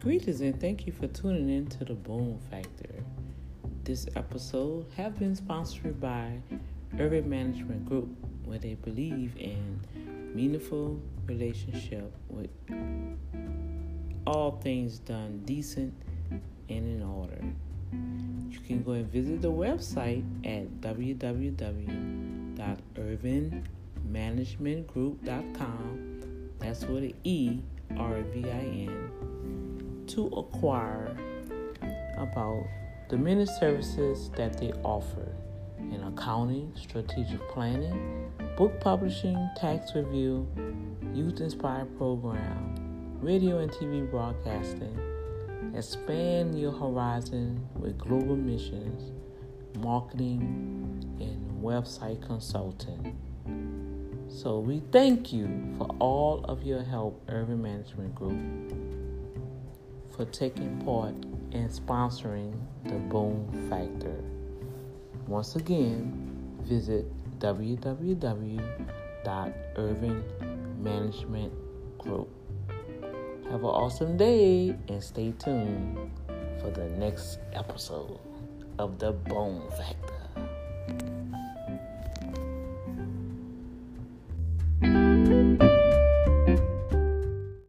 Greetings and thank you for tuning in to the Boom Factor. This episode have been sponsored by Ervin Management Group, where they believe in meaningful relationship with all things done decent and in order. You can go and visit the website at www.ervinmanagementgroup.com. That's with an E R V I N to acquire about the many services that they offer in accounting, strategic planning, book publishing, tax review, youth inspired program, radio and TV broadcasting. Expand your horizon with global missions, marketing, and website consulting. So we thank you for all of your help, Ervin Management Group, for taking part in sponsoring the Boom Factor. Once again, visit www.ervinmanagementgroup. Have an awesome day and stay tuned for the next episode of the Boom Factor.